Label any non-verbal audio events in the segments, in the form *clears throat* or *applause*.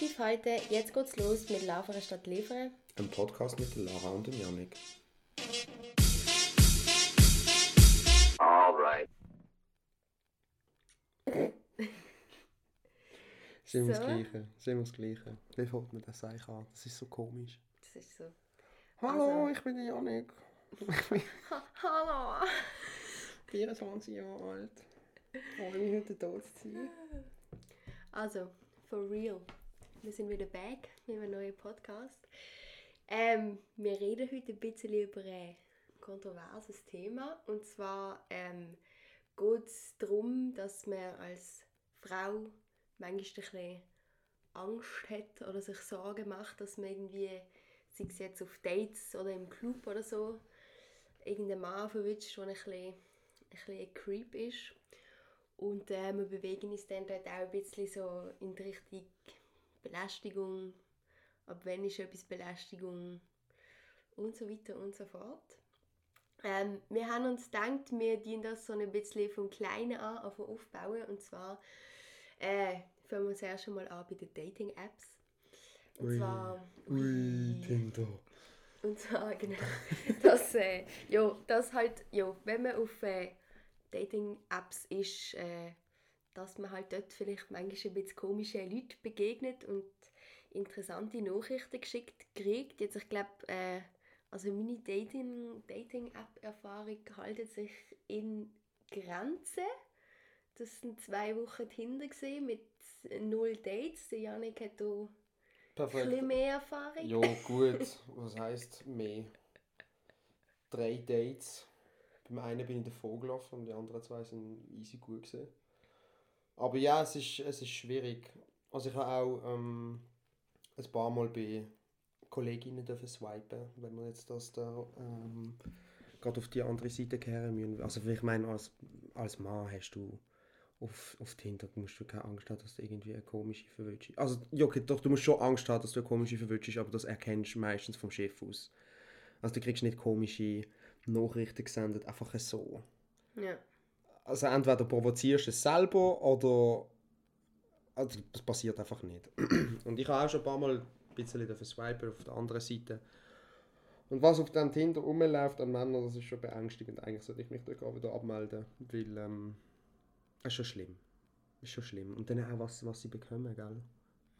Positiv heute. Jetzt geht's los mit Laufere statt Liefere. Ein Podcast mit Lara und dem Janik. Alright. Immer So. das Gleiche. Ist immer das Gleiche. Wie fängt man das eigentlich an? Das ist so komisch. Das ist so. Hallo, Also- ich bin der Janik. Ich *laughs* Ha Hallo! 24 Jahre alt. Freue mich heute da zu sein. Also, for real. Wir sind wieder back mit einem neuen Podcast. Ähm, wir reden heute ein bisschen über ein kontroverses Thema. Und zwar ähm, geht es darum, dass man als Frau manchmal ein bisschen Angst hat oder sich Sorgen macht, dass man irgendwie, sei es jetzt auf Dates oder im Club oder so, irgendeinen Mann verwünscht, der ein bisschen, ein bisschen ein Creep ist. Und äh, wir bewegen uns dann dort auch ein bisschen so in die Richtung Belästigung, ab wann ist etwas Belästigung und so weiter und so fort. Ähm, wir haben uns gedacht, wir dienen das so ein bisschen vom Kleinen an auf aufbauen. Und zwar äh, fangen wir uns erst einmal an bei den Dating-Apps. Und Ui. zwar... Ui, Tinder. Und zwar, *laughs* genau, dass, äh, ja, dass halt, ja, wenn man auf äh, Dating-Apps ist, äh, dass man halt dort vielleicht manchmal ein bisschen komische Leute begegnet und interessante Nachrichten geschickt kriegt. Jetzt, ich glaube, äh, also meine Dating- Dating-App-Erfahrung haltet sich in Grenzen. Das sind zwei Wochen Tinder gesehen mit null Dates. Der Janik hat da ein bisschen Perfekt. mehr Erfahrung. Ja, gut. Was heisst mehr? Drei Dates. Beim einen bin ich davor gelaufen und die anderen zwei sind easy gut gewesen. Aber ja, es ist, es ist schwierig. Also ich habe auch ähm, ein paar Mal bei Kolleginnen dürfen swipen, wenn wir jetzt das da ähm, gerade auf die andere Seite kehren müssen. Also ich meine, als, als Mann hast du auf, auf Tinder musst du keine Angst haben, dass du irgendwie eine komische verwünschst. Also, ja, okay, doch, du musst schon Angst haben, dass du eine komische verwünschst, aber das erkennst du meistens vom Chef aus. Also du kriegst nicht komische Nachrichten gesendet, einfach so. Ja. Also entweder provozierst du es selber oder also das passiert einfach nicht. *clears throat* Und ich habe auch schon ein paar Mal ein bisschen swipen auf der anderen Seite. Und was auf dem Tinder rumläuft an Männern, das ist schon beängstigend. Eigentlich sollte ich mich da gerade wieder abmelden, weil ähm, es ist schon schlimm. Es ist schon schlimm. Und dann auch, was, was sie bekommen, gell?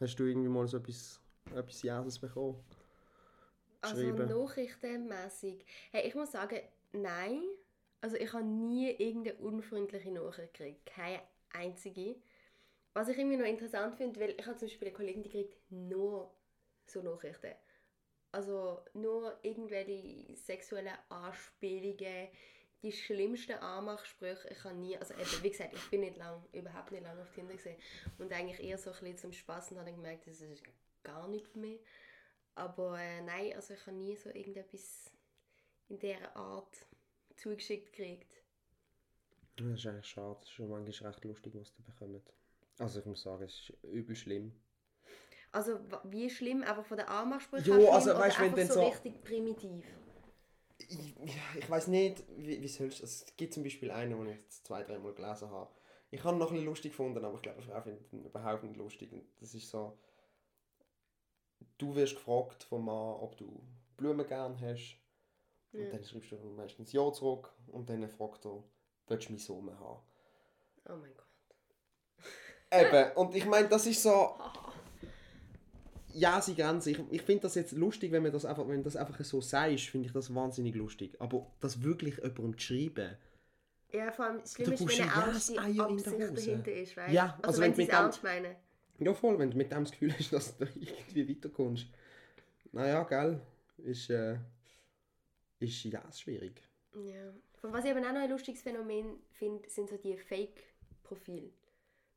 Hast du irgendwie mal so etwas, etwas Jähes bekommen? Also nachrichtenmässig. Hey, ich muss sagen, nein. Also ich habe nie irgendeine unfreundliche Nachricht gekriegt. Keine einzige. Was ich irgendwie noch interessant finde, weil ich habe zum Beispiel eine Kollegin, die kriegt nur so Nachrichten. Also nur irgendwelche sexuellen Anspielungen, die schlimmsten Anmachsprüche. Ich habe nie, also eben, wie gesagt, ich bin nicht lang, überhaupt nicht lange auf Tinder gesehen und eigentlich eher so ein bisschen zum Spaß und habe dann gemerkt, das ist gar nicht für mich. Aber äh, nein, also ich habe nie so irgendetwas in dieser Art zugeschickt gekriegt. Das ist eigentlich schade. Das ist schon manchmal recht lustig, was du bekommst. Also ich muss sagen, es ist übel schlimm. Also wie schlimm, einfach von der Anmachsprache Jo, schlimm also, weißt du, wenn so so- richtig primitiv? Ich, ich weiß nicht, wie, wie sollst Es gibt zum Beispiel einen, den ich jetzt zwei, dreimal gelesen habe. Ich habe ihn noch ein bisschen lustig gefunden, aber ich glaube, Frau findet ihn überhaupt nicht lustig. Und das ist so... Du wirst gefragt vom Mann, ob du Blumen gern hast. Und dann schreibst du meistens Ja zurück. Und dann fragt er, willst du meinen Sohn haben? Oh mein Gott. Eben, und ich meine, das ist so... *laughs* Ja, sie Grenze. Ich, ich finde das jetzt lustig, wenn man das einfach, wenn du das einfach so sagst, finde ich das wahnsinnig lustig. Aber das wirklich jemandem zu schreiben... Ja, vor allem, Du ist, wenn ernste jedes Eier in der Absicht dahinter ist, weißt Ja, Also, also wenn wenn sie es ernst meinen. Ja, voll, wenn du mit dem das Gefühl hast, dass du *laughs* irgendwie weiterkommst. Naja, gell, ist, äh, ist ja schwierig. Ja. Von was ich aber auch noch ein lustiges Phänomen finde, sind so die Fake-Profile.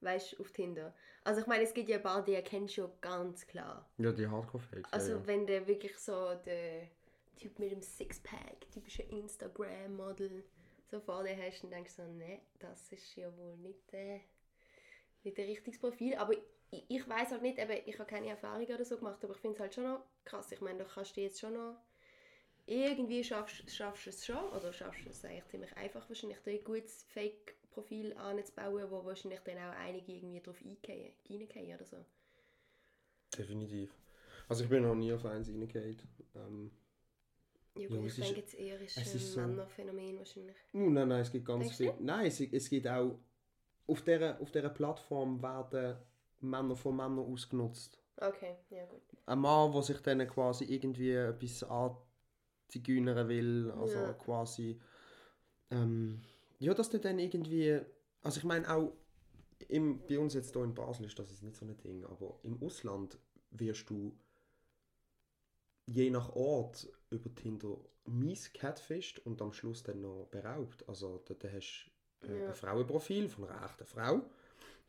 Weißt du, auf Tinder. Also ich meine, es gibt ja ein paar, die erkennst du ja ganz klar. Ja, die Hardcore-Fakes. Also ja, ja. wenn der wirklich so der Typ mit dem Sixpack, typische Instagram-Model, so vor dir hast, dann denkst du so, ne, das ist ja wohl nicht, äh, nicht ein richtiges Profil. Aber ich, ich weiß halt nicht, eben, ich habe keine Erfahrung oder so gemacht, aber ich finde es halt schon noch krass. Ich meine, du kannst dir jetzt schon noch irgendwie schaffst, schaffst du es schon, oder schaffst du es eigentlich ziemlich einfach, wahrscheinlich ein gutes Fake-Profil anzubauen, wo wahrscheinlich dann auch einige irgendwie drauf eingehen, reingehen oder so. Definitiv. Also ich bin noch nie auf eins reingegangen. Ähm, Ja, Ja, ich ist- denke jetzt eher, ist es ein ist so- Männerphänomen wahrscheinlich. uh, nein, nein, es gibt ganz Denkst viel. Nein, es, es gibt auch... Auf dieser, auf dieser Plattform werden Männer von Männern ausgenutzt. Okay, ja gut. Ein Mann, der sich dann quasi irgendwie etwas anzigeunern will, also Ja. quasi... Ähm, ja, dass der dann irgendwie... Also ich meine auch... Im, bei uns jetzt hier in Basel ist das jetzt nicht so ein Ding, aber im Ausland wirst du je nach Ort über Tinder mies catfished und am Schluss dann noch beraubt. Also da, da hast du äh, Ja. ein Frauenprofil von einer echten Frau.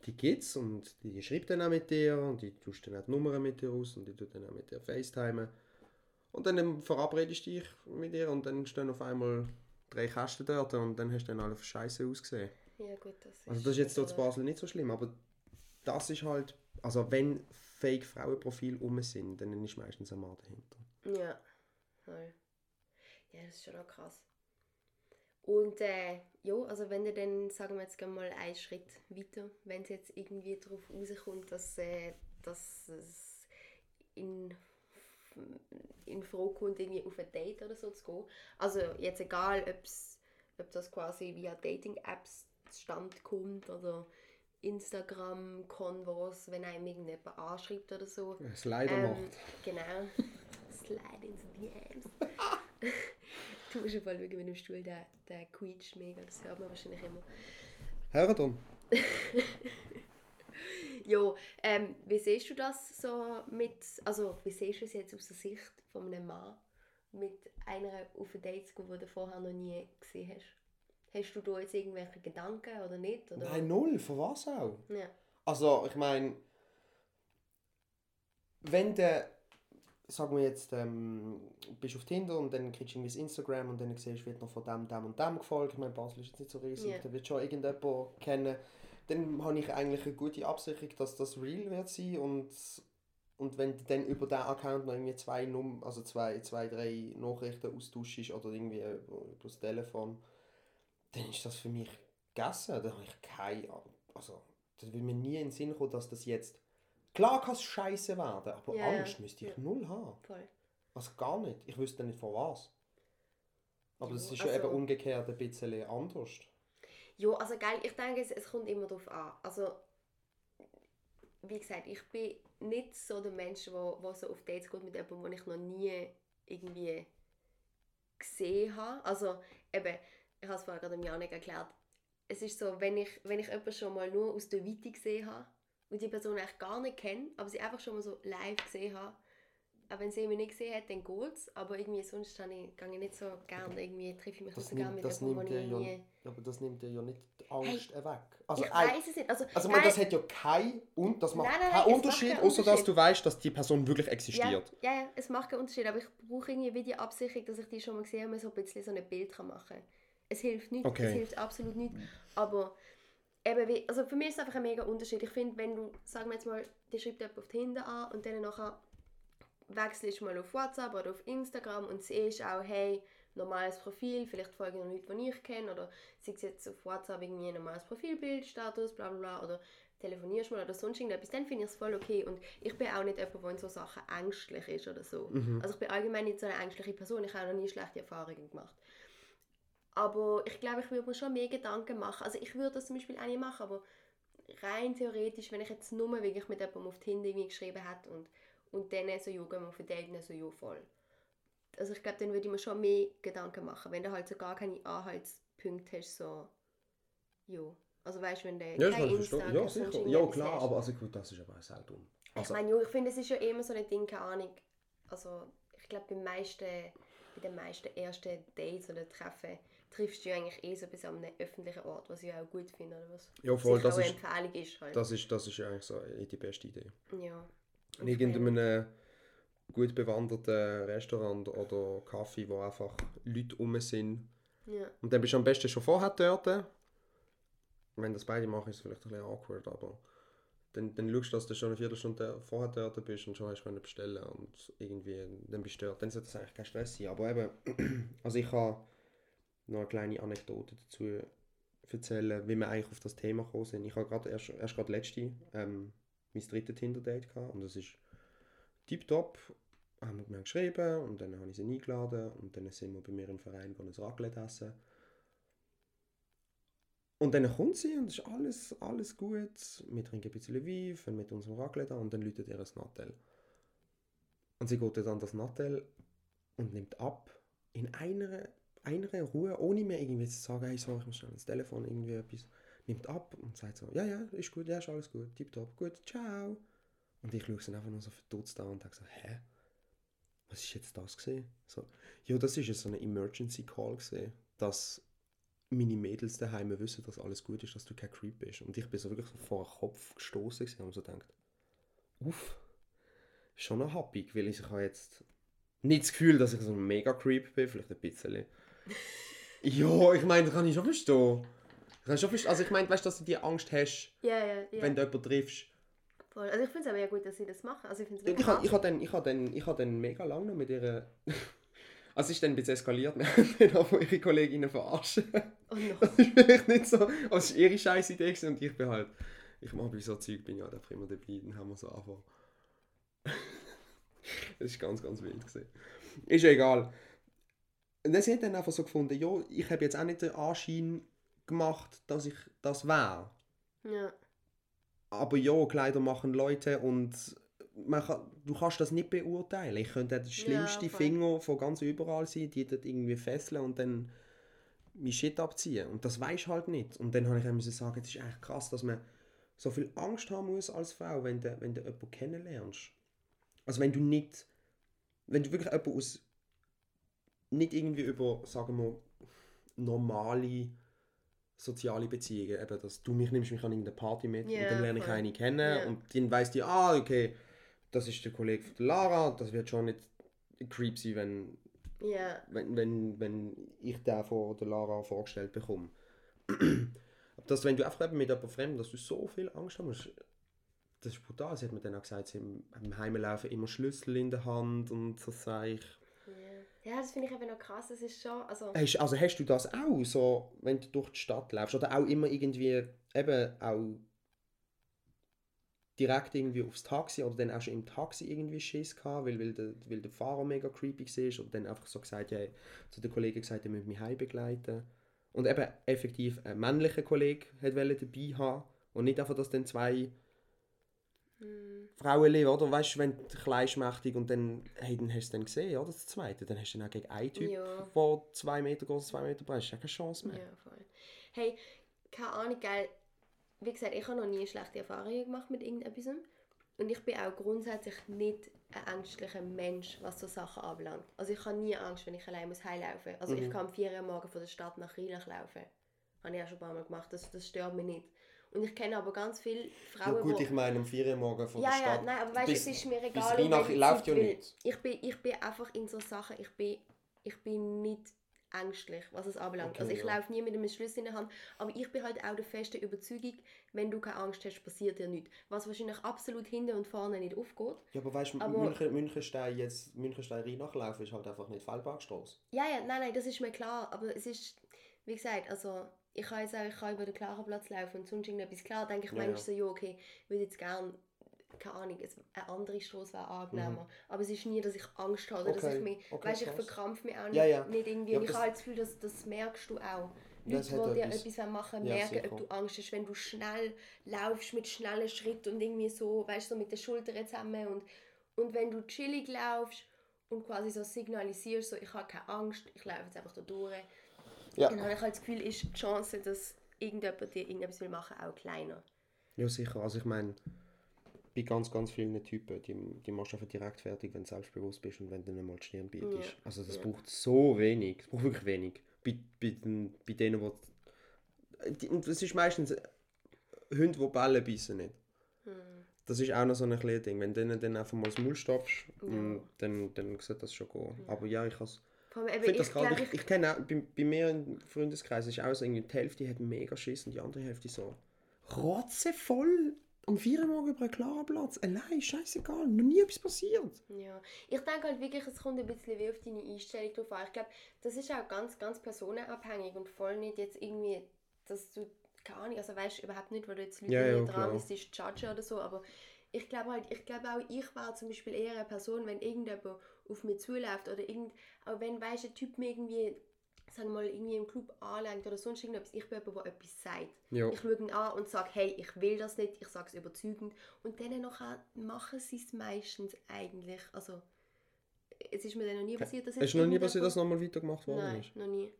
Die gibt's und die schreibt dann auch mit dir und die tust dann auch die Nummern mit dir aus und die tut dann auch mit dir FaceTime. Und dann verabredest du dich mit ihr und dann stehen auf einmal drei Kästen dort und dann hast du dann alles scheiße ausgesehen. Ja gut, das ist... Also das ist jetzt in oder- Basel nicht so schlimm, aber das ist halt, also wenn fake Frauenprofile um sind, dann ist meistens ein Mann dahinter. Ja, voll. Ja, das ist schon auch krass. Und äh, ja, also wenn du dann, sagen wir jetzt mal einen Schritt weiter, wenn es jetzt irgendwie darauf rauskommt, dass, äh, dass es in, in Frage kommt, irgendwie auf ein Date oder so zu gehen. Also jetzt egal, ob's, ob das quasi via Dating-Apps zustande kommt oder Instagram, Converse, wenn einem irgendjemand anschreibt oder so. Es leider Ähm, macht. Genau. Slide ins DMs. du musst mal schauen mit dem Stuhl, der, der quietscht mega. Das hört man wahrscheinlich immer. Hört dann. *laughs* Jo, ähm, wie siehst du das so mit, also wie siehst du es jetzt aus der Sicht von einem Mann mit einer auf ein Date zu gehen, die du vorher noch nie gesehen hast? Hast du da jetzt irgendwelche Gedanken oder nicht? Oder? Nein, null, für was auch? Ja. Also, ich meine, wenn du, sagen wir jetzt, ähm, bist auf Tinder und dann kriegst du irgendwie das Instagram und dann siehst du, wird noch von dem, dem und dem gefolgt. Ich meine, Basel ist jetzt nicht so riesig, Ja. da wird schon irgendjemand kennen. Dann habe ich eigentlich eine gute Absicherung, dass das real wird sein und, und wenn du dann über diesen Account noch irgendwie zwei, Num also zwei, zwei, drei Nachrichten austauschst oder irgendwie über, über das Telefon, dann ist das für mich gegessen. Da habe ich keine, also das will mir nie in den Sinn kommen, dass das jetzt, klar kann es scheiße werden, aber Ja, ja. Angst müsste ich Ja. null haben. Voll. Also gar nicht. Ich wüsste nicht von was. Aber Ja, das ist ja also- eben umgekehrt ein bisschen anders. Ja, also geil, ich denke, es, es kommt immer darauf an. Also, wie gesagt, ich bin nicht so der Mensch, der so auf Dates geht mit jemandem, den ich noch nie irgendwie gesehen habe. Also, eben, ich habe es vorher gerade dem Janik erklärt, es ist so, wenn ich, wenn ich jemanden schon mal nur aus der Weite gesehen habe und die Person eigentlich gar nicht kenne, aber sie einfach schon mal so live gesehen habe, auch wenn sie mich nicht gesehen hat, dann geht's. Aber irgendwie sonst gehe ich, gehe ich nicht so gerne, irgendwie treffe ich mich nicht Das so gerne mit jemandem, dir ich ja, nie... aber das nimmt dir ja nicht die Angst weg. Also, ich ei- weiß es nicht. Also, also man, das hat ja kein, und das macht Nein, nein, nein, keinen es macht Unterschied, keinen außer dass Unterschied. du weißt, dass die Person wirklich Ja, existiert. ja, ja, es macht keinen Unterschied, aber ich brauche irgendwie wie die Absicherung, dass ich die schon mal gesehen habe, so ein bisschen so ein Bild kann machen Es hilft nicht, Okay. es hilft absolut nicht. Aber eben, wie, also für mich ist es einfach ein mega Unterschied. Ich finde, wenn du, sagen wir jetzt mal, die schreibt jemand auf Tinder an und dann nachher wechselst du mal auf WhatsApp oder auf Instagram und siehst auch, hey, normales Profil, vielleicht folgen noch Leute, die ich kenne, oder sei es jetzt auf WhatsApp irgendwie ein normales Profilbild, Status, bla bla bla, oder telefonierst mal oder sonst irgendetwas, dann finde ich es voll okay. Und ich bin auch nicht jemand, der in so Sachen ängstlich ist oder so. Also ich bin allgemein nicht so eine ängstliche Person, ich habe noch nie schlechte Erfahrungen gemacht. Aber ich glaube, ich würde mir schon mehr Gedanken machen. Also ich würde das zum Beispiel auch nicht machen, aber rein theoretisch, wenn ich jetzt nur wirklich mit jemandem auf Tinder geschrieben hätte und, und dann so, ja, gehen wir auf ein Date, dann so, ja, voll. Also ich glaube, dann würde ich mir schon mehr Gedanken machen, wenn du halt so gar keine Anhaltspunkte hast, so, ja. Also weißt du, wenn du Ja, kein Insta, Ja, sicher. Ja, klar, aber also gut, das ist aber auch sehr dumm. Ich Also, meine, ja, ich finde, es ist ja immer so ein Ding, keine Ahnung. Also, ich glaube, bei, meisten, bei den meisten ersten Dates oder Treffen triffst du ja eigentlich eh so bis an einem öffentlichen Ort, was ich auch gut finde. Oder was ja, voll, das auch ist, Empfehlung ist halt. das ist, das ist ja eigentlich so eh die beste Idee. ja. In irgendeinem gut bewanderten Restaurant oder Kaffee, wo einfach Leute rum sind. Ja. Und dann bist du am besten schon vorher dort. Wenn das beide machen, ist es vielleicht ein bisschen awkward, aber dann, dann schaust du, dass du schon eine Viertelstunde vorher dort bist und schon hast können bestellen und irgendwie, dann bist du dort. Dann sollte das eigentlich kein Stress sein. Aber eben, *clears throat* also ich habe noch eine kleine Anekdote dazu erzählen, wie wir eigentlich auf das Thema gekommen sind. Ich habe gerade erst, erst gerade letzte, ähm, mein drittes Tinder-Date gehabt und das ist tipptopp, haben wir geschrieben und dann habe ich sie eingeladen und dann sind wir bei mir im Verein gehen ein Raclette essen. Und dann kommt sie und es ist alles, alles gut. Wir trinken ein bisschen Wein, fangen mit unserem Raclette an und dann läutet ihr ein Nattel. Und sie geht dann das Nattel und nimmt ab in einer, einer Ruhe, ohne mir irgendwie zu sagen, hey, sorry, ich muss schnell ins Telefon irgendwie etwas. Nimmt ab und sagt so, ja, ja, ist gut, ja, ist alles gut, tipptopp, gut, ciao. Und ich schaue sie einfach nur so verdutzt an und denke so, hä? Was ist jetzt das gesehen? So, ja, das ist so eine Emergency Call gesehen, dass meine Mädels daheim wissen, dass alles gut ist, dass du kein Creep bist. Und ich bin so wirklich so vor den Kopf gestoßen und so gedacht, uff, schon noch happig, weil ich habe jetzt nicht das Gefühl, dass ich so ein mega Creep bin, vielleicht ein bisschen. *laughs* ja, ich meine, das kann ich schon verstehen. Ich kann schon verstehen. Also ich meine, weißt du, dass du die Angst hast, Ja, ja, ja. wenn du jemanden triffst. Voll. Also ich finde es aber ja gut, dass sie das machen. Also ich finde es Ich, ich, ich habe dann, ich hab dann, ich hab dann mega lange noch mit ihr... *laughs* Also es ist dann ein bisschen eskaliert, *laughs* wir haben dann auch ihre Kolleginnen verarschen. Oh no. *laughs* Das ist vielleicht nicht so... Also es war ihre scheiß Idee und ich bin halt... Ich mache bei so Zeug, bin ja einfach immer dabei, dann haben wir so angefangen. das ist ganz, ganz wild gewesen. Ist ja egal. Und dann sie hat dann einfach so gefunden, ja, ich habe jetzt auch nicht den Anschein gemacht, dass ich das wäre. Ja. Aber ja, Kleider machen Leute und man kann, du kannst das nicht beurteilen. Ich könnte der schlimmste voll. Finger von ganz überall sein, die dort irgendwie fesseln und dann mein Shit abziehen. Und das weiß halt nicht. Und dann habe ich müssen sagen, es ist echt krass, dass man so viel Angst haben muss als Frau, wenn du, wenn du jemanden kennenlernst. Also wenn du nicht, wenn du wirklich jemanden aus, nicht irgendwie über, sagen wir, normale soziale Beziehungen, eben, dass du mich nimmst mich an irgendeine Party mit Ja, und dann lerne ich voll. eine kennen Ja. und dann weiss die, ah, okay, das ist der Kollege von Lara, das wird schon nicht creep sein, wenn, Ja. wenn, wenn, wenn ich den von der Lara vorgestellt bekomme. *clears throat* Aber dass, wenn du einfach mit jemandem fremd, dass du so viel Angst haben musst, das ist brutal. Sie hat mir dann auch gesagt, sie im Heimlaufen immer Schlüssel in der Hand und so sage ich. Ja, das finde ich eben noch krass. Das ist schon, also... Hast, also hast du das auch, so, wenn du durch die Stadt läufst? Oder auch immer irgendwie, eben auch direkt irgendwie aufs Taxi oder dann auch schon im Taxi irgendwie Schiss gehabt, weil, weil, der, weil der Fahrer mega creepy war und dann einfach so gesagt, ja, zu den Kollegen gesagt, er müsse mich heim begleiten. Und eben effektiv ein männlicher Kollege wollte dabei haben und nicht einfach, dass dann zwei Hm. Frauen leben, oder? Weißt du, wenn du kleinschmächtig und dann, hey, dann hast du dann gesehen, oder? Das zweite. Dann hast du dann auch gegen einen Typ, Ja. der zwei Meter groß, zwei Meter breit ist, keine Chance mehr. Ja, voll. Hey, keine Ahnung, geil. Wie gesagt, ich habe noch nie schlechte Erfahrungen gemacht mit irgendetwas. Und ich bin auch grundsätzlich nicht ein ängstlicher Mensch, was so Sachen anbelangt. Also ich habe nie Angst, wenn ich allein muss heimlaufen muss. Also ich Mhm. kann am 4 Uhr Morgen von der Stadt nach Rheinach laufen. Habe ich auch schon ein paar Mal gemacht. Das, das stört mich nicht. Und ich kenne aber ganz viele Ja Frauen, gut, die- ich meine, 4 Uhr morgen von ja, der ja, Stadt. nein, aber weißt du, es bis- ist mir bis egal. Rheinach welche läuft ja weil nicht. Ich bin, ich bin einfach in so Sachen, ich bin, ich bin nicht ängstlich, was es anbelangt. Okay, also ich ja. laufe nie mit einem Schlüssel in der Hand, aber ich bin halt auch der festen Überzeugung, wenn du keine Angst hast, passiert dir nichts. Was wahrscheinlich absolut hinten und vorne nicht aufgeht. Ja, aber weißt du, München, Münchenstein jetzt, Münchenstein ist halt einfach nicht Feldbergstrasse. Ja, ja, nein, nein, das ist mir klar, aber es ist, wie gesagt, also ich kann jetzt auch, ich kann über den Klarenplatz laufen und sonst irgendetwas. Klar denke ich Ja, manchmal ja. so, ja, okay, ich würde jetzt gerne, keine Ahnung, eine andere Straße wäre angenehmer. Aber es ist nie, dass ich Angst habe oder dass Mhm. Okay, ich mich, okay, weißt, ich verkrampfe mich auch nicht, Ja, nicht irgendwie. Ja, ich habe das Gefühl, dass, das merkst du auch. Das Leute, die dir etwas. etwas machen merken, ob sicher. du Angst hast, wenn du schnell laufst mit schnellen Schritten und irgendwie so, weißt du, so mit den Schultern zusammen und, und wenn du chillig laufst und quasi so signalisierst, so, ich habe keine Angst, ich laufe jetzt einfach da durch, Ja. dann habe ich halt das Gefühl, ist die Chance, dass irgendjemand dir irgendetwas will machen, auch kleiner. Ja, sicher. Also ich meine, bei ganz, ganz vielen Typen, die, die machst du einfach direkt fertig, wenn du selbstbewusst bist und wenn du nicht mal die Stirn bietest. Ja, Also das ja. braucht so wenig. Es braucht wirklich wenig. Bei, bei, den, bei denen, wo... Die, und das ist meistens Hunde, die Bälle beißen nicht. Hm. Das ist auch noch so ein kleines Ding. Wenn du denen dann einfach mal das Maul stopfst, Ja. mm, dann, dann sieht das schon gehen. Aber ja, ich Vor allem, ich eben, ich Ich, ich kenne auch, bei, bei mir im Freundeskreis ist auch so, irgendwie die Hälfte hat mega Schiss und die andere Hälfte so rotzevoll um 4 Uhr morgen über einen klaren Platz. Allein, scheißegal, noch nie etwas passiert. Ja, ich denke halt wirklich, es kommt ein bisschen wie auf deine Einstellung drauf an. Ich glaube, das ist auch ganz, ganz personenabhängig und voll nicht jetzt irgendwie, dass du, keine Ahnung, also weißt überhaupt nicht, weil du jetzt Leute Ja, ja, dran bist, ist judge oder so, aber ich glaube halt, ich glaube auch, ich war zum Beispiel eher eine Person, wenn irgendjemand auf mich zuläuft oder irgend, auch wenn, weißt, ein Typ mir irgendwie, sagen wir mal, irgendwie im Club anlenkt oder sonst irgendetwas, ich bin jemand, der etwas sagt. Ja. Ich schaue ihn an und sage, hey, ich will das nicht, ich sage es überzeugend. Und dann nachher machen sie es meistens eigentlich, also, es ist mir dann noch nie passiert, dass Es ist noch nie passiert, dass nochmal weitergemacht worden Nein, ist. noch nie.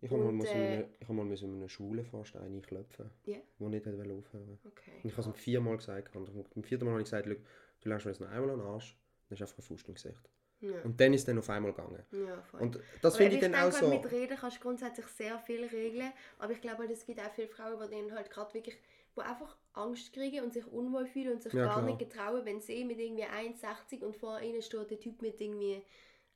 Ich habe mal, äh, mal in einer Schule fast eine klopfen, Ja. die nicht wollte aufhören. Okay. Und ich habe es ihm viermal gesagt. Und beim vierten Mal habe ich gesagt, «Schau, du lässt mir jetzt noch einmal an den Arsch, dann ist einfach ein Fuß im Gesicht. Ja, Und dann ist es dann auf einmal gegangen. ja voll. Und das finde ich dann auch denke so... halt, mit Reden kannst du grundsätzlich sehr viel regeln, aber ich glaube halt, es gibt auch viele Frauen, die halt gerade wirklich, die einfach Angst kriegen und sich unwohl fühlen und sich Ja, gar klar. nicht getrauen, wenn sie mit irgendwie 1,60 und vor ihnen steht der Typ mit irgendwie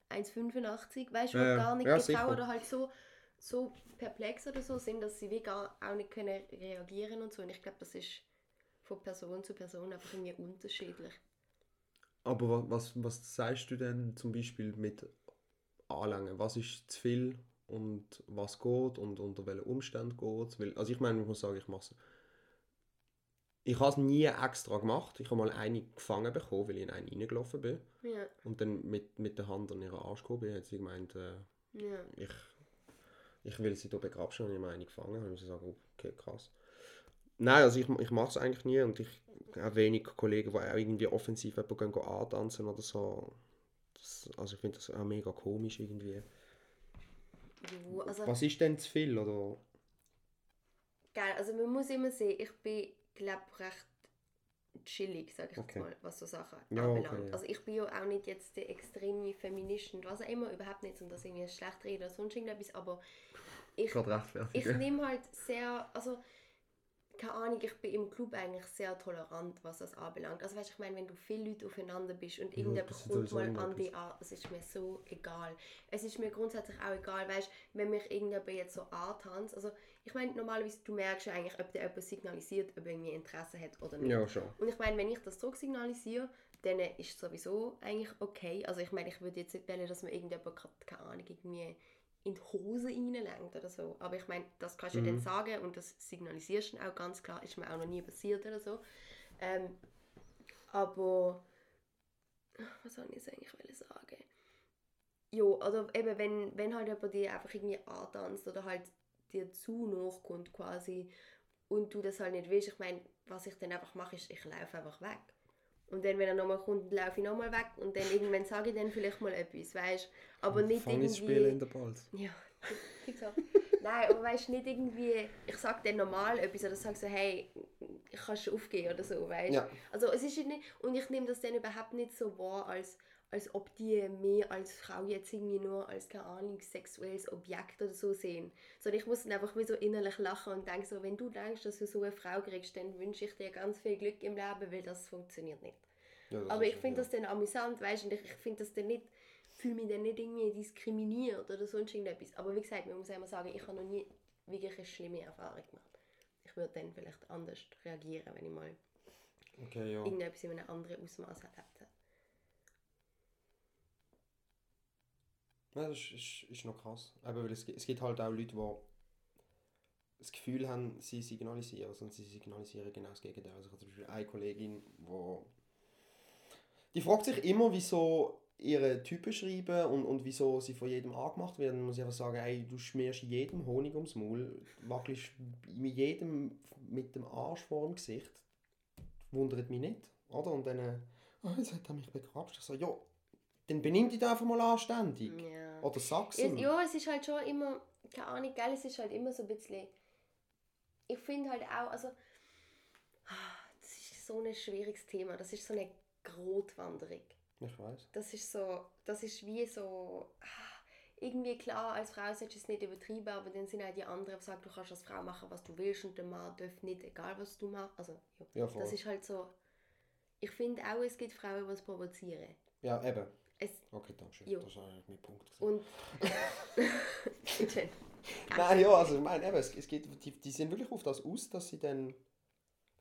1,85, weißt du, Ja, gar nicht Ja, getrauen oder halt so, so perplex oder so sind, dass sie wie gar auch nicht können reagieren und so. Und ich glaube, das ist von Person zu Person einfach irgendwie unterschiedlich. Aber wa- was, was sagst du denn zum Beispiel mit Anlangen? Was ist zu viel und was geht und unter welchen Umständen geht Weil, Also ich meine, ich muss sagen, ich mache es... Ich habe es nie extra gemacht. Ich habe mal eine gefangen bekommen, weil ich in einen reingelaufen bin. Ja, Und dann mit, mit der Hand an ihren Arsch gekommen bin, hat sie gemeint, äh, ja. ich, ich will sie hier begrapschen und ich habe eine gefangen. Und ich sagen, oh, okay, krass. Nein, also ich, ich mache es eigentlich nie und ich habe wenig Kollegen, die auch irgendwie offensiv jemanden gehen antanzen oder so. Das, also ich finde das auch mega komisch irgendwie. Jo, also, Was ist denn zu viel? Oder? Geil, also man muss immer sehen, ich bin, glaube recht chillig, sage ich Okay. jetzt mal, was so Sachen Ja, anbelangt. okay, ja. Also ich bin ja auch nicht jetzt die extreme Feministin, und was auch immer, überhaupt nicht, um das irgendwie schlecht reden oder sonst irgendetwas, aber ich, ich nehme halt sehr, also keine Ahnung, ich bin im Club eigentlich sehr tolerant, was das anbelangt. Also weißt ich meine, wenn du viele Leute aufeinander bist und irgendjemand ist kommt mal an dich an, es ist mir so egal. Es ist mir grundsätzlich auch egal, weißt wenn mich irgendjemand jetzt so antanzt, also ich meine, normalerweise, du merkst ja eigentlich, ob dir jemand signalisiert, ob er irgendwie Interesse hat oder nicht. Ja, schon. Und ich meine, wenn ich das zurück signalisiere, dann ist es sowieso eigentlich okay. Also ich meine, ich würde jetzt nicht wollen, dass mir irgendjemand, keine Ahnung, irgendwie in die Hose reinlenkt oder so. Aber ich meine, das kannst du Mhm. dann sagen und das signalisierst du auch ganz klar. Ist mir auch noch nie passiert oder so. Ähm, aber was soll ich jetzt eigentlich sagen? Ja, oder eben, wenn, wenn halt jemand dir einfach irgendwie antanzt oder halt dir zu nachkommt quasi und du das halt nicht willst, ich meine, was ich dann einfach mache, ist, ich laufe einfach weg. Und dann, wenn er nochmal kommt, laufe ich nochmal weg und dann irgendwann sage ich dann vielleicht mal etwas, weißt Aber nicht Fannyspiel irgendwie... in der Balz. Ja, so. Nein, aber weißt nicht irgendwie, ich sage dann normal etwas oder sage so, hey, ich kann schon aufgehen oder so, weißt Ja. Also es ist nicht, und ich nehme das dann überhaupt nicht so wahr, als, als ob die mir als Frau jetzt irgendwie nur als, keine Ahnung, sexuelles Objekt oder so sehen. Sondern ich muss dann einfach wie so innerlich lachen und denke so, wenn du denkst, dass du so eine Frau kriegst, dann wünsche ich dir ganz viel Glück im Leben, weil das funktioniert nicht. Ja, das Aber ich finde ja. das dann amüsant, weißt du, ich, finde das dann nicht, fühle mich dann nicht irgendwie diskriminiert oder sonst irgendetwas. Aber wie gesagt, man muss immer sagen, ich habe noch nie wirklich eine schlimme Erfahrung gemacht. Ich würde dann vielleicht anders reagieren, wenn ich mal Okay, ja. irgendetwas in einem anderen Ausmaß erlebt habe. Ja, das ist, ist, ist noch krass. Aber weil es, es gibt halt auch Leute, die das Gefühl haben, sie signalisieren, sondern sie signalisieren genau das Gegenteil. Also ich habe zum Beispiel eine Kollegin, wo die fragt sich immer, wieso ihre Typen schreiben und, und wieso sie von jedem angemacht werden. Dann muss einfach sagen, ey, du schmierst jedem Honig ums Maul, wackelst mit jedem mit dem Arsch vor dem Gesicht. Wundert mich nicht, oder? Und dann, äh, *laughs* oh, jetzt hat er mich begrapscht. Ich so, ja, dann benimm dich einfach mal anständig. Ja. Oder sag's ihm. ja, es ist halt schon immer, keine Ahnung, gell, es ist halt immer so ein bisschen, ich finde halt auch, also, das ist so ein schwieriges Thema, das ist so eine Grotwanderung. Ich weiß. Das ist so, das ist wie so, ah, irgendwie klar, als Frau solltest du es nicht übertreiben, aber dann sind auch die anderen, die sagen, du kannst als Frau machen, was du willst und der Mann darf nicht, egal was du machst. Also, ja, Ja, das ist halt so, ich finde auch, es gibt Frauen, die es provozieren. Ja, eben. Es, Okay, danke schön. Jo. Das war eigentlich mein Punkt. gewesen. und, *laughs* bitte. Nein, ja, also ich meine, eben, es, es geht, die, die sind wirklich auf das aus, dass sie dann...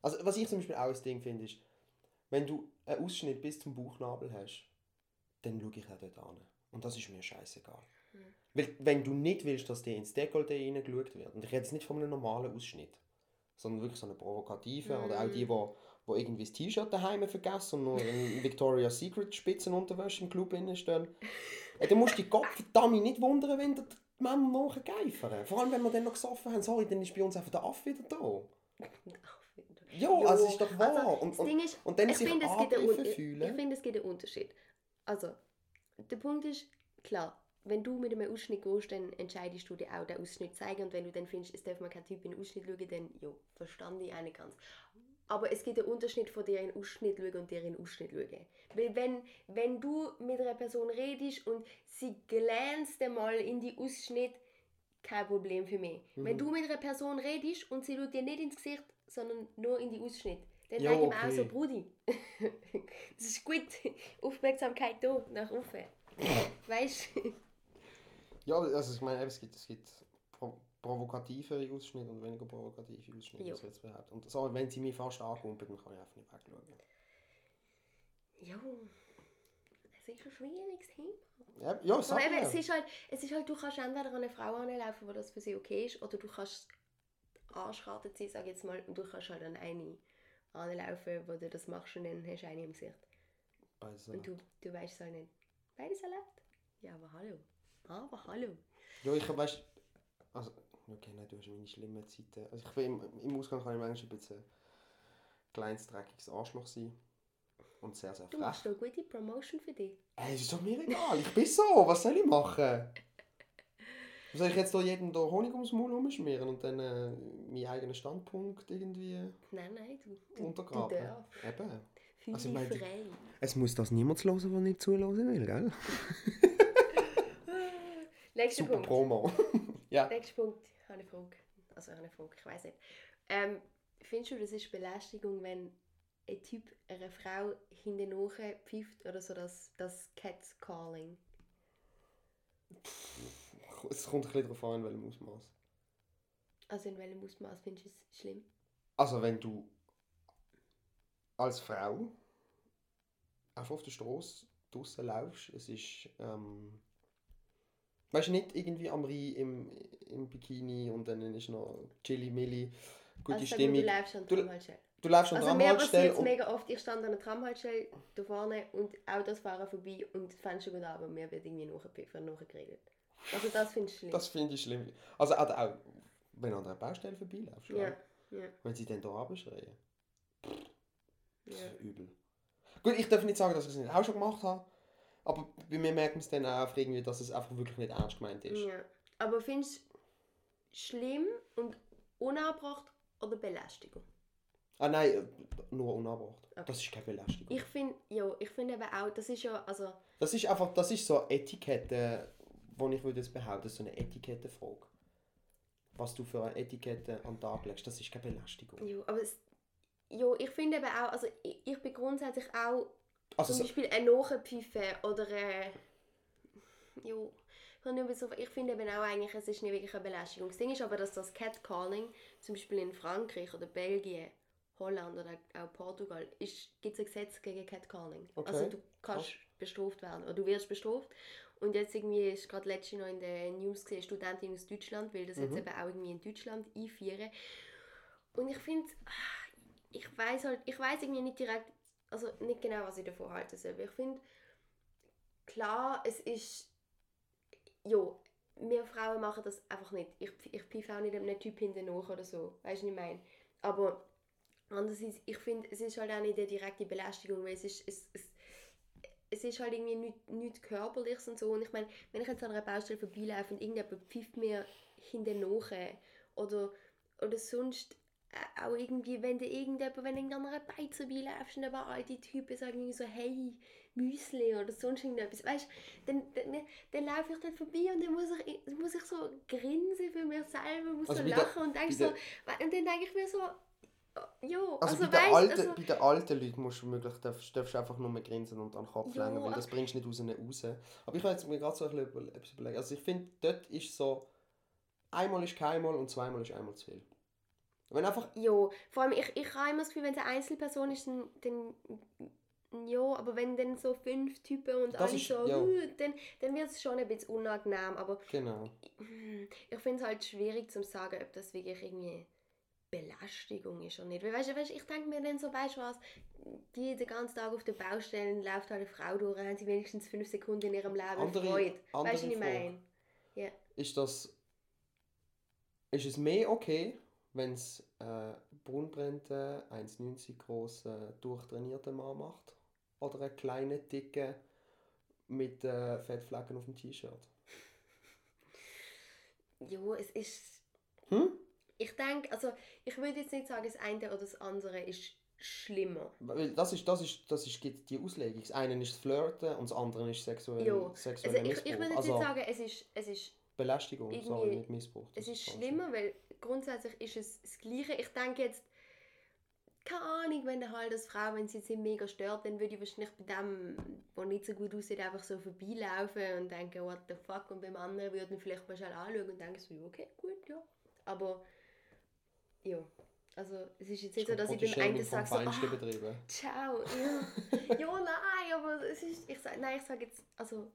Also was ich zum Beispiel auch ein Ding finde, ist, wenn du einen Ausschnitt bis zum Bauchnabel hast, dann schaue ich auch dort an. Und das ist mir scheißegal. Weil wenn du nicht willst, dass dir ins Dekolleté reingeschaut wird, und ich rede jetzt nicht von einem normalen Ausschnitt, sondern wirklich so einen provokativen, oder auch die, die wo irgendwie das T-Shirt daheim vergessen und nur ein *laughs* Victoria's Secret Spitzenunterwäsche im Club stehen. Äh, dann musst du dich Gottverdammt nicht wundern, wenn die Männer nachgeifern. Vor allem, wenn wir dann noch gesoffen haben. Sorry, dann ist bei uns einfach der Affe wieder da. *laughs* Ja, also es ist doch wahr. also, und, und, Ding ist, und dann ich sich finde, es gibt einen Un- ich, fühlen. ich finde, es gibt einen Unterschied. Also, der Punkt ist, klar, wenn du mit einem Ausschnitt gehst, dann entscheidest du dir auch den Ausschnitt zeigen und wenn du dann findest, es darf man kein Typ in den Ausschnitt schauen, dann, ja, verstand ich eine ganz. Aber es gibt einen Unterschied von dir in Ausschnitt schauen und dir in Ausschnitt schauen. Weil wenn, wenn du mit einer Person redest und sie glänzt einmal in die Ausschnitt, kein Problem für mich. Wenn Mhm. du mit einer Person redest und sie schaut dir nicht ins Gesicht, sondern nur in die Ausschnitt, dann Ja, denke ich mir auch so, Brudi, *laughs* das ist gut, Aufmerksamkeit da, nach oben. Weißt du? Ja, also ich meine, es gibt, es gibt provokativere Ausschnitte und weniger provokative Ausschnitte. Jo. Das jetzt behaupten. Und so, wenn sie mich fast ankumpelt, dann kann ich einfach nicht wegschauen. Ja, es ist ein schwieriges Thema. Ja, ja sag eben, es ist halt, es ist halt, du kannst entweder an eine Frau anlaufen, wo das für sie okay ist, oder du kannst arschkartet sein, sag jetzt mal, und du kannst halt an eine anlaufen, wo du das machst und dann hast du eine im Gesicht. Beides Und du, du weißt es halt nicht. Beides erlebt? Ja, aber hallo. Aber hallo. Ja, ich weißt also, okay, nein, du hast meine schlimmen Zeiten. Also ich bin im, im Ausgang kann ich manchmal ein bisschen ein kleines, dreckiges Arschloch sein. Und sehr, sehr Du frech. machst eine gute Promotion für dich. Ey, es ist doch mir egal, ich bin so, was soll ich machen? Soll ich jetzt da jedem da Honig ums Maul rumschmieren und dann äh, meinen eigenen Standpunkt irgendwie Nein, nein, du, du, untergraben? du darfst. Eben. Fühl Also, ich meine, frei. Es muss das niemand hören, der nicht zuhören will, gell? *laughs* Nächster Super Punkt. Promo. *laughs* ja. Nächster Punkt. Ich habe eine Frage. Also ich habe eine Frage, ich weiß nicht. Ähm, findest du, das ist Belästigung, wenn ein Typ einer Frau hinten pfeift oder so das, das Catcalling? Es kommt ein bisschen darauf an, in welchem Ausmaß. Also in welchem Ausmaß findest du es schlimm? Also wenn du als Frau einfach auf der Straße draußen laufst, es ist ähm, weißt du nicht irgendwie am Rhein im, im Bikini und dann ist noch Chili Milli, gute also Stimmung. du läufst an Du- der Tramhaltestelle. Du läufst an Also der mir Tramhaltestelle passiert es und mega oft, ich stand an der Tramhaltestelle da vorne und Autos fahren vorbei und das Fenster geht ab und mir wird irgendwie nachgepfiffen nachgeredet. Also das findest du schlimm? das finde ich schlimm. Also auch, auch wenn du an der Baustelle vorbeiläufst, ja, ja. ja, wenn sie dann da abschreien. Das ja. ist übel. Gut, ich darf nicht sagen, dass ich es nicht auch schon gemacht habe, aber bei mir merkt man es dann auch irgendwie, dass es einfach wirklich nicht ernst gemeint ist. Ja. Aber findest du schlimm und unangebracht oder Belästigung? Ah nein, äh, nur unangebracht. Okay. Das ist keine Belästigung. Ich finde, ja, ich finde eben auch, das ist ja, also, Das ist einfach, das ist so Etikette, wo ich würde behaupten, so eine Etikettenfrage. Was du für eine Etikette an den Tag legst, das ist keine Belästigung. ja, aber es, ja, ich finde eben auch, also ich, ich bin grundsätzlich auch Also zum Beispiel ein Nachpfeifen oder äh, ja, ich finde eben auch eigentlich, es ist nicht wirklich eine Belästigung. Das Ding ist aber, dass das Catcalling, zum Beispiel in Frankreich oder Belgien, Holland oder auch Portugal, gibt es ein Gesetz gegen Catcalling. Okay. Also du kannst bestraft werden oder du wirst bestraft. Und jetzt irgendwie ist gerade letztens noch in den News gesehen, Studentin aus Deutschland will das jetzt Mhm. eben auch irgendwie in Deutschland einführen. Und ich finde, ich weiß halt, ich weiß irgendwie nicht direkt, also nicht genau, was ich davon halten soll. Ich finde, klar, es ist, ja, wir Frauen machen das einfach nicht. Ich, ich pfeife auch nicht einem Typ hinten nach oder so, weißt du, was ich meine? Aber andererseits, ich finde, es ist halt auch nicht eine direkte Belästigung, weil es ist, es, es, es ist halt irgendwie nichts nicht körperliches und so. Und ich meine, wenn ich jetzt an einer Baustelle vorbeilaufe und irgendjemand pfeift mir hinten nach oder, oder sonst auch irgendwie, wenn du irgendjemand, wenn du an einer Beiz vorbeilaufst und aber alte Typen sagen irgendwie so, hey, Müsli oder sonst irgendetwas, weißt du, dann, dann, dann laufe ich dort vorbei und dann muss ich, muss ich so grinsen für mich selber, muss Also so bei der- lachen und denk bei so, der- und dann denke ich mir so, ja, also, also, bei, den alten, also, bei den alten Leuten musst du möglich, darfst, darfst du einfach nur mehr grinsen und an den Kopf Ja, längen, weil das bringst du nicht raus. raus. Aber ich habe jetzt mir gerade so ein bisschen über- etwas überlegt. Also ich finde, dort ist so, einmal ist keinmal und zweimal ist einmal zu viel. Wenn einfach, Ja, vor allem ich, ich habe immer das Gefühl, wenn es eine Einzelperson ist, dann, dann ja, aber wenn dann so fünf Typen und Das alle ist- so, ja. Dann, dann wird es schon ein bisschen unangenehm, aber genau. ich finde es halt schwierig zu sagen, ob das wirklich irgendwie Belästigung ist oder nicht. Weil, weißt, du, weißt, ich denke mir dann so, weißt du was, die den ganzen Tag auf der Baustelle läuft halt eine Frau durch, haben sie wenigstens fünf Sekunden in ihrem Leben Andere- Freude. Weißt du, was ich meine? Ja. Ist das. Ist es mehr okay, wenn es äh, braunbrennte, 1,90 großen, durchtrainierter Mann macht? Oder einen kleinen, dicken mit äh, Fettflecken auf dem T-Shirt? Ja, es ist. Hm? Ich denke, also ich würde jetzt nicht sagen, das eine oder das andere ist schlimmer. Weil das ist, das ist, das ist die Auslegung. Das eine ist das Flirten und das andere ist sexuell, Ja, Also ich, Missbrauch. ich würde jetzt also nicht sagen, es ist, es ist, Belästigung, irgendwie- sorry, nicht Missbrauch. es ist schlimmer, weil grundsätzlich ist es das Gleiche. Ich denke jetzt, keine Ahnung, wenn halt als Frau, wenn sie jetzt mega stört, dann würde ich wahrscheinlich bei dem, der nicht so gut aussieht, einfach so vorbeilaufen und denken, what the fuck, und beim anderen würde ich vielleicht mal schnell anschauen und denken so, okay, gut, ja. Aber, ja, also es ist jetzt nicht so, dass ich beim einen sage so, ah. Ciao. Ja. *laughs* ja, nein, aber es ist, ich sag, nein, ich sage jetzt, also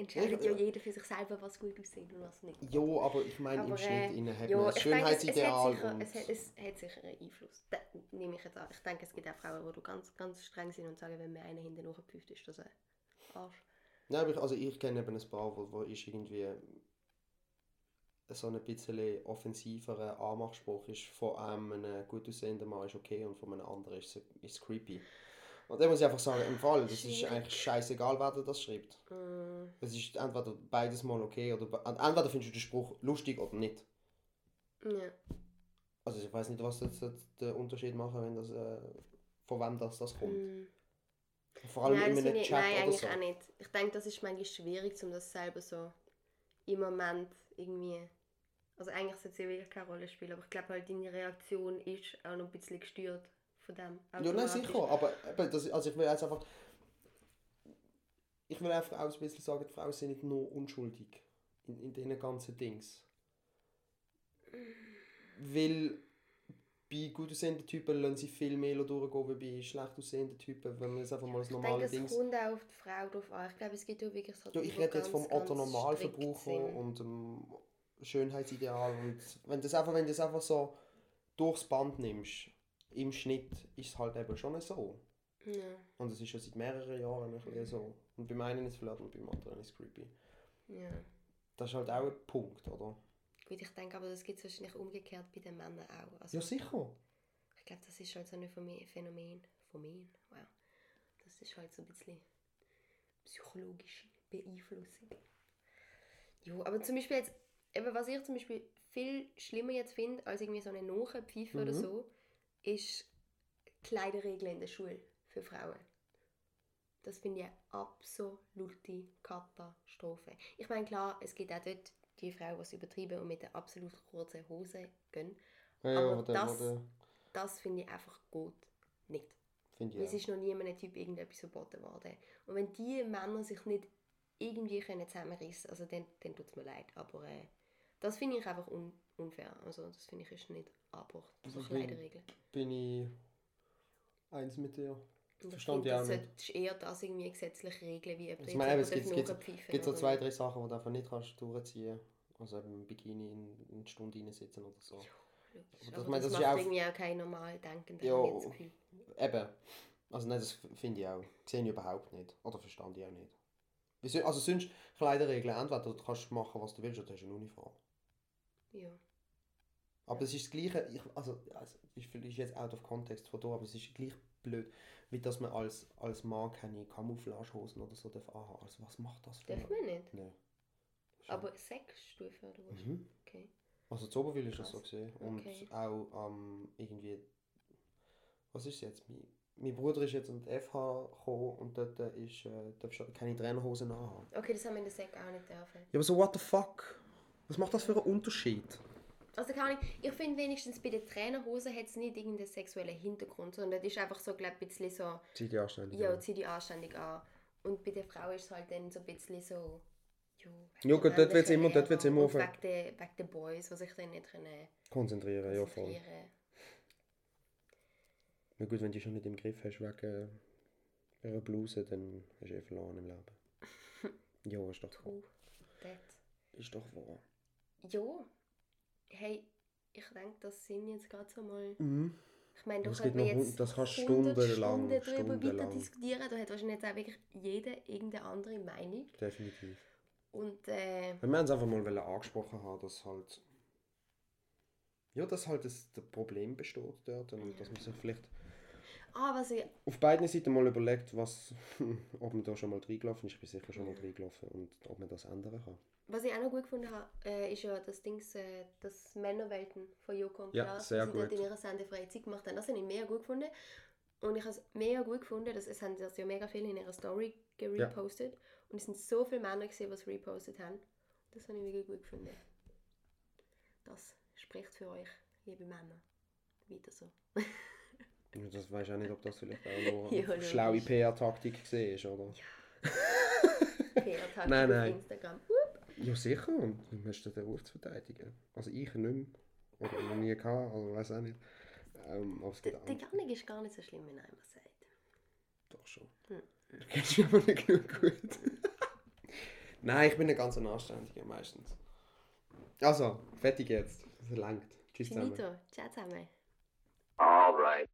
entscheidet ja Ja. jeder für sich selber, was gut aussieht und was nicht. Ja, aber ich meine, im Aber, Schnitt äh, innen hat Ja, man ein denke, es, es, Schönheitsideal. hat sicher, es, hat, es hat sicher einen Einfluss. Da nehme ich jetzt an. Ich denke, es gibt auch Frauen, die ganz, ganz streng sind und sagen, wenn mir einer hinten hochgepüft ist, dass er Arsch. Ja, aber ich, also ich kenne eben ein paar, wo, wo ist irgendwie so ein bisschen offensiverer Anmachspruch ist von einem gut aussehenden Mann ist okay und von einem anderen ist es ist creepy. Und da muss ich einfach sagen, im Fall, das ist eigentlich scheißegal, wer das schreibt. Mm, Es ist entweder beides mal okay oder entweder findest du den Spruch lustig oder nicht. ja. Also ich weiß nicht, was jetzt der Unterschied machen, wenn das äh, von wem das, das kommt. Mm. Vor allem nein, in einem Chat nein, oder eigentlich so. auch nicht. Ich denke, das ist manchmal schwierig, um das selber so im Moment irgendwie. Also eigentlich sollte es ja wirklich keine Rolle spielen, aber ich glaube halt, deine Reaktion ist auch noch ein bisschen gestört von dem. Ja, nein, sicher, aber eben, das, also ich will jetzt einfach. Ich will einfach auch ein bisschen sagen, die Frauen sind nicht nur unschuldig in, in diesen ganzen Dings. Weil bei gut aussehenden Typen lassen sie viel mehr durchgehen wie bei schlecht aussehenden Typen, wenn man jetzt einfach mal das Ich denke, normale es kommt auch auf die Frau drauf an. Ich glaube, es gibt auch wirklich so Ja, ich rede jetzt vom ganz, ganz Otto Normalverbraucher strikt sind. und dem Schönheitsideal. Und wenn das einfach, wenn du das einfach so durchs Band nimmst, im Schnitt ist es halt eben schon so. Ja, Und es ist schon seit mehreren Jahren ein bisschen so. Und beim einen ist es flirt und beim anderen ist es creepy. ja. Das ist halt auch ein Punkt, oder? Gut, ich denke aber, das gibt es wahrscheinlich umgekehrt bei den Männern auch. Also, Ja, sicher. Ich glaube, das ist halt so ein Phänomen. Phänomen. Wow. Das ist halt so ein bisschen psychologische Beeinflussung. Jo, aber zum Beispiel jetzt, eben was ich zum Beispiel viel schlimmer jetzt finde, als irgendwie so eine Nachpfeife oder Mhm. so, ist Kleiderregeln in der Schule für Frauen. Das finde ich eine absolute Katastrophe. Ich meine, klar, es gibt auch dort die Frauen, die es übertrieben und mit der absolut kurzen Hose gehen. Ja, Aber das- Das finde ich einfach gut nicht. finde Es ich ist noch nie einem Typ irgendetwas verboten worden. Und wenn die Männer sich nicht irgendwie können zusammenreißen also dann, dann tut es mir leid. Aber äh, das finde ich einfach un unfair. Also das finde ich ist nicht angebracht. So Also bin- Kleiderregeln. Bin ich eins mit dir. Verstand ich auch das nicht. solltest eher das irgendwie gesetzlich regeln, wie ob Ich meine, es gibt, es gibt, gibt so zwei, drei Sachen, die du einfach nicht kannst durchziehen kannst. Also eben im Bikini in, in eine Stunde reinsitzen oder so. Logisch. das das, das ist macht ja auch- irgendwie auch kein normal Denkender, Ja. das. Eben. Also nein, das finde ich auch. Sehe ich überhaupt nicht. Oder verstand ich auch nicht. Also sonst Kleiderregeln, entweder du kannst machen, was du willst, oder du hast eine Uniform. Ja. Aber es ist das Gleiche, ich, also, also ist vielleicht jetzt out of context von da, aber es ist gleich blöd, wie dass man als, als Mann keine Camouflagehosen oder so darf anhaben. Also was macht das für Darf man nicht. Nein. Aber Sechsstufe oder was? Mhm. Okay. Also zu Oberwil ist das so gesehen. Und Okay. auch ähm, irgendwie, was ist jetzt? Mein, mein Bruder ist jetzt an die FH gekommen und dort äh, ist, äh, darfst du keine Trainerhosen anhaben. Okay, das haben wir in der Sek auch nicht dürfen. Ja, aber so what the fuck? Was macht das für einen Unterschied? Also kann ich, ich finde wenigstens bei den Trainerhosen hat es nicht irgendeinen sexuellen Hintergrund, sondern das ist einfach so, glaube ich, ein bisschen so, Zieh die anständig ja, an. zieh die anständig an. Und bei der Frau ist es halt dann so ein bisschen so, ja, Ja, gut, dort wird's männliche immer- dort wird's immer auf- wegen der, wegen der Boys, die sich dann nicht können Konzentrieren, ja voll. konzentrieren Na gut, wenn du dich schon nicht im Griff hast wegen einer Bluse, dann hast du eh verloren im Leben. *laughs* ja, ist doch wahr. Ist doch wahr. Ja, hey, ich denke, das sind jetzt gerade so mal... Mhm. Ich meine, da Es könnte man jetzt das kannst 100 stundenlang- Stunden darüber weiter stundenlang. diskutieren. Da hat wahrscheinlich jetzt auch wirklich jeder irgendeine andere Meinung. Definitiv. Und äh, Wir haben es einfach mal angesprochen haben, dass halt. Ja, dass halt das, das Problem besteht dort und dass man sich vielleicht ah, was ich... auf beiden Seiten mal überlegt, was, *laughs* ob man da schon mal reingelaufen ist. Ich bin sicher schon mal reingelaufen und ob man das ändern kann. Was ich auch noch gut gefunden habe, äh, ist ja das Dings, äh, das Männerwelten von Joko und Ja, Klaas, sehr die dort gut. in ihrer sendefreien Zeit gemacht haben. Das habe ich mega gut gefunden. Und ich habe es mega gut gefunden, dass es haben das ja mega viele in ihrer Story gerepostet. Und es sind so viele Männer gesehen, die es repostet haben. Das habe ich mega gut gefunden. Das spricht für euch, liebe Männer. Weiter so. *laughs* Das weiß ich auch nicht, ob das vielleicht auch noch *laughs* Ja, eine schlaue PR-Taktik war, oder? *laughs* PR-Tag Nein, auf nein. Instagram. Ja, sicher. Und du hast den Ruf zu verteidigen. Also ich nicht mehr. Oder noch nie gehabt, also weiß auch nicht. Ähm, aber es die ist gar nicht so schlimm, wenn einer sagt. Doch schon. Hm. *laughs* Du kennst mich aber nicht genug gut. Nein, ich bin ein ganz anständiger meistens. Also, fertig jetzt. Das langt. Tschüss zusammen. Ciao zusammen. All right.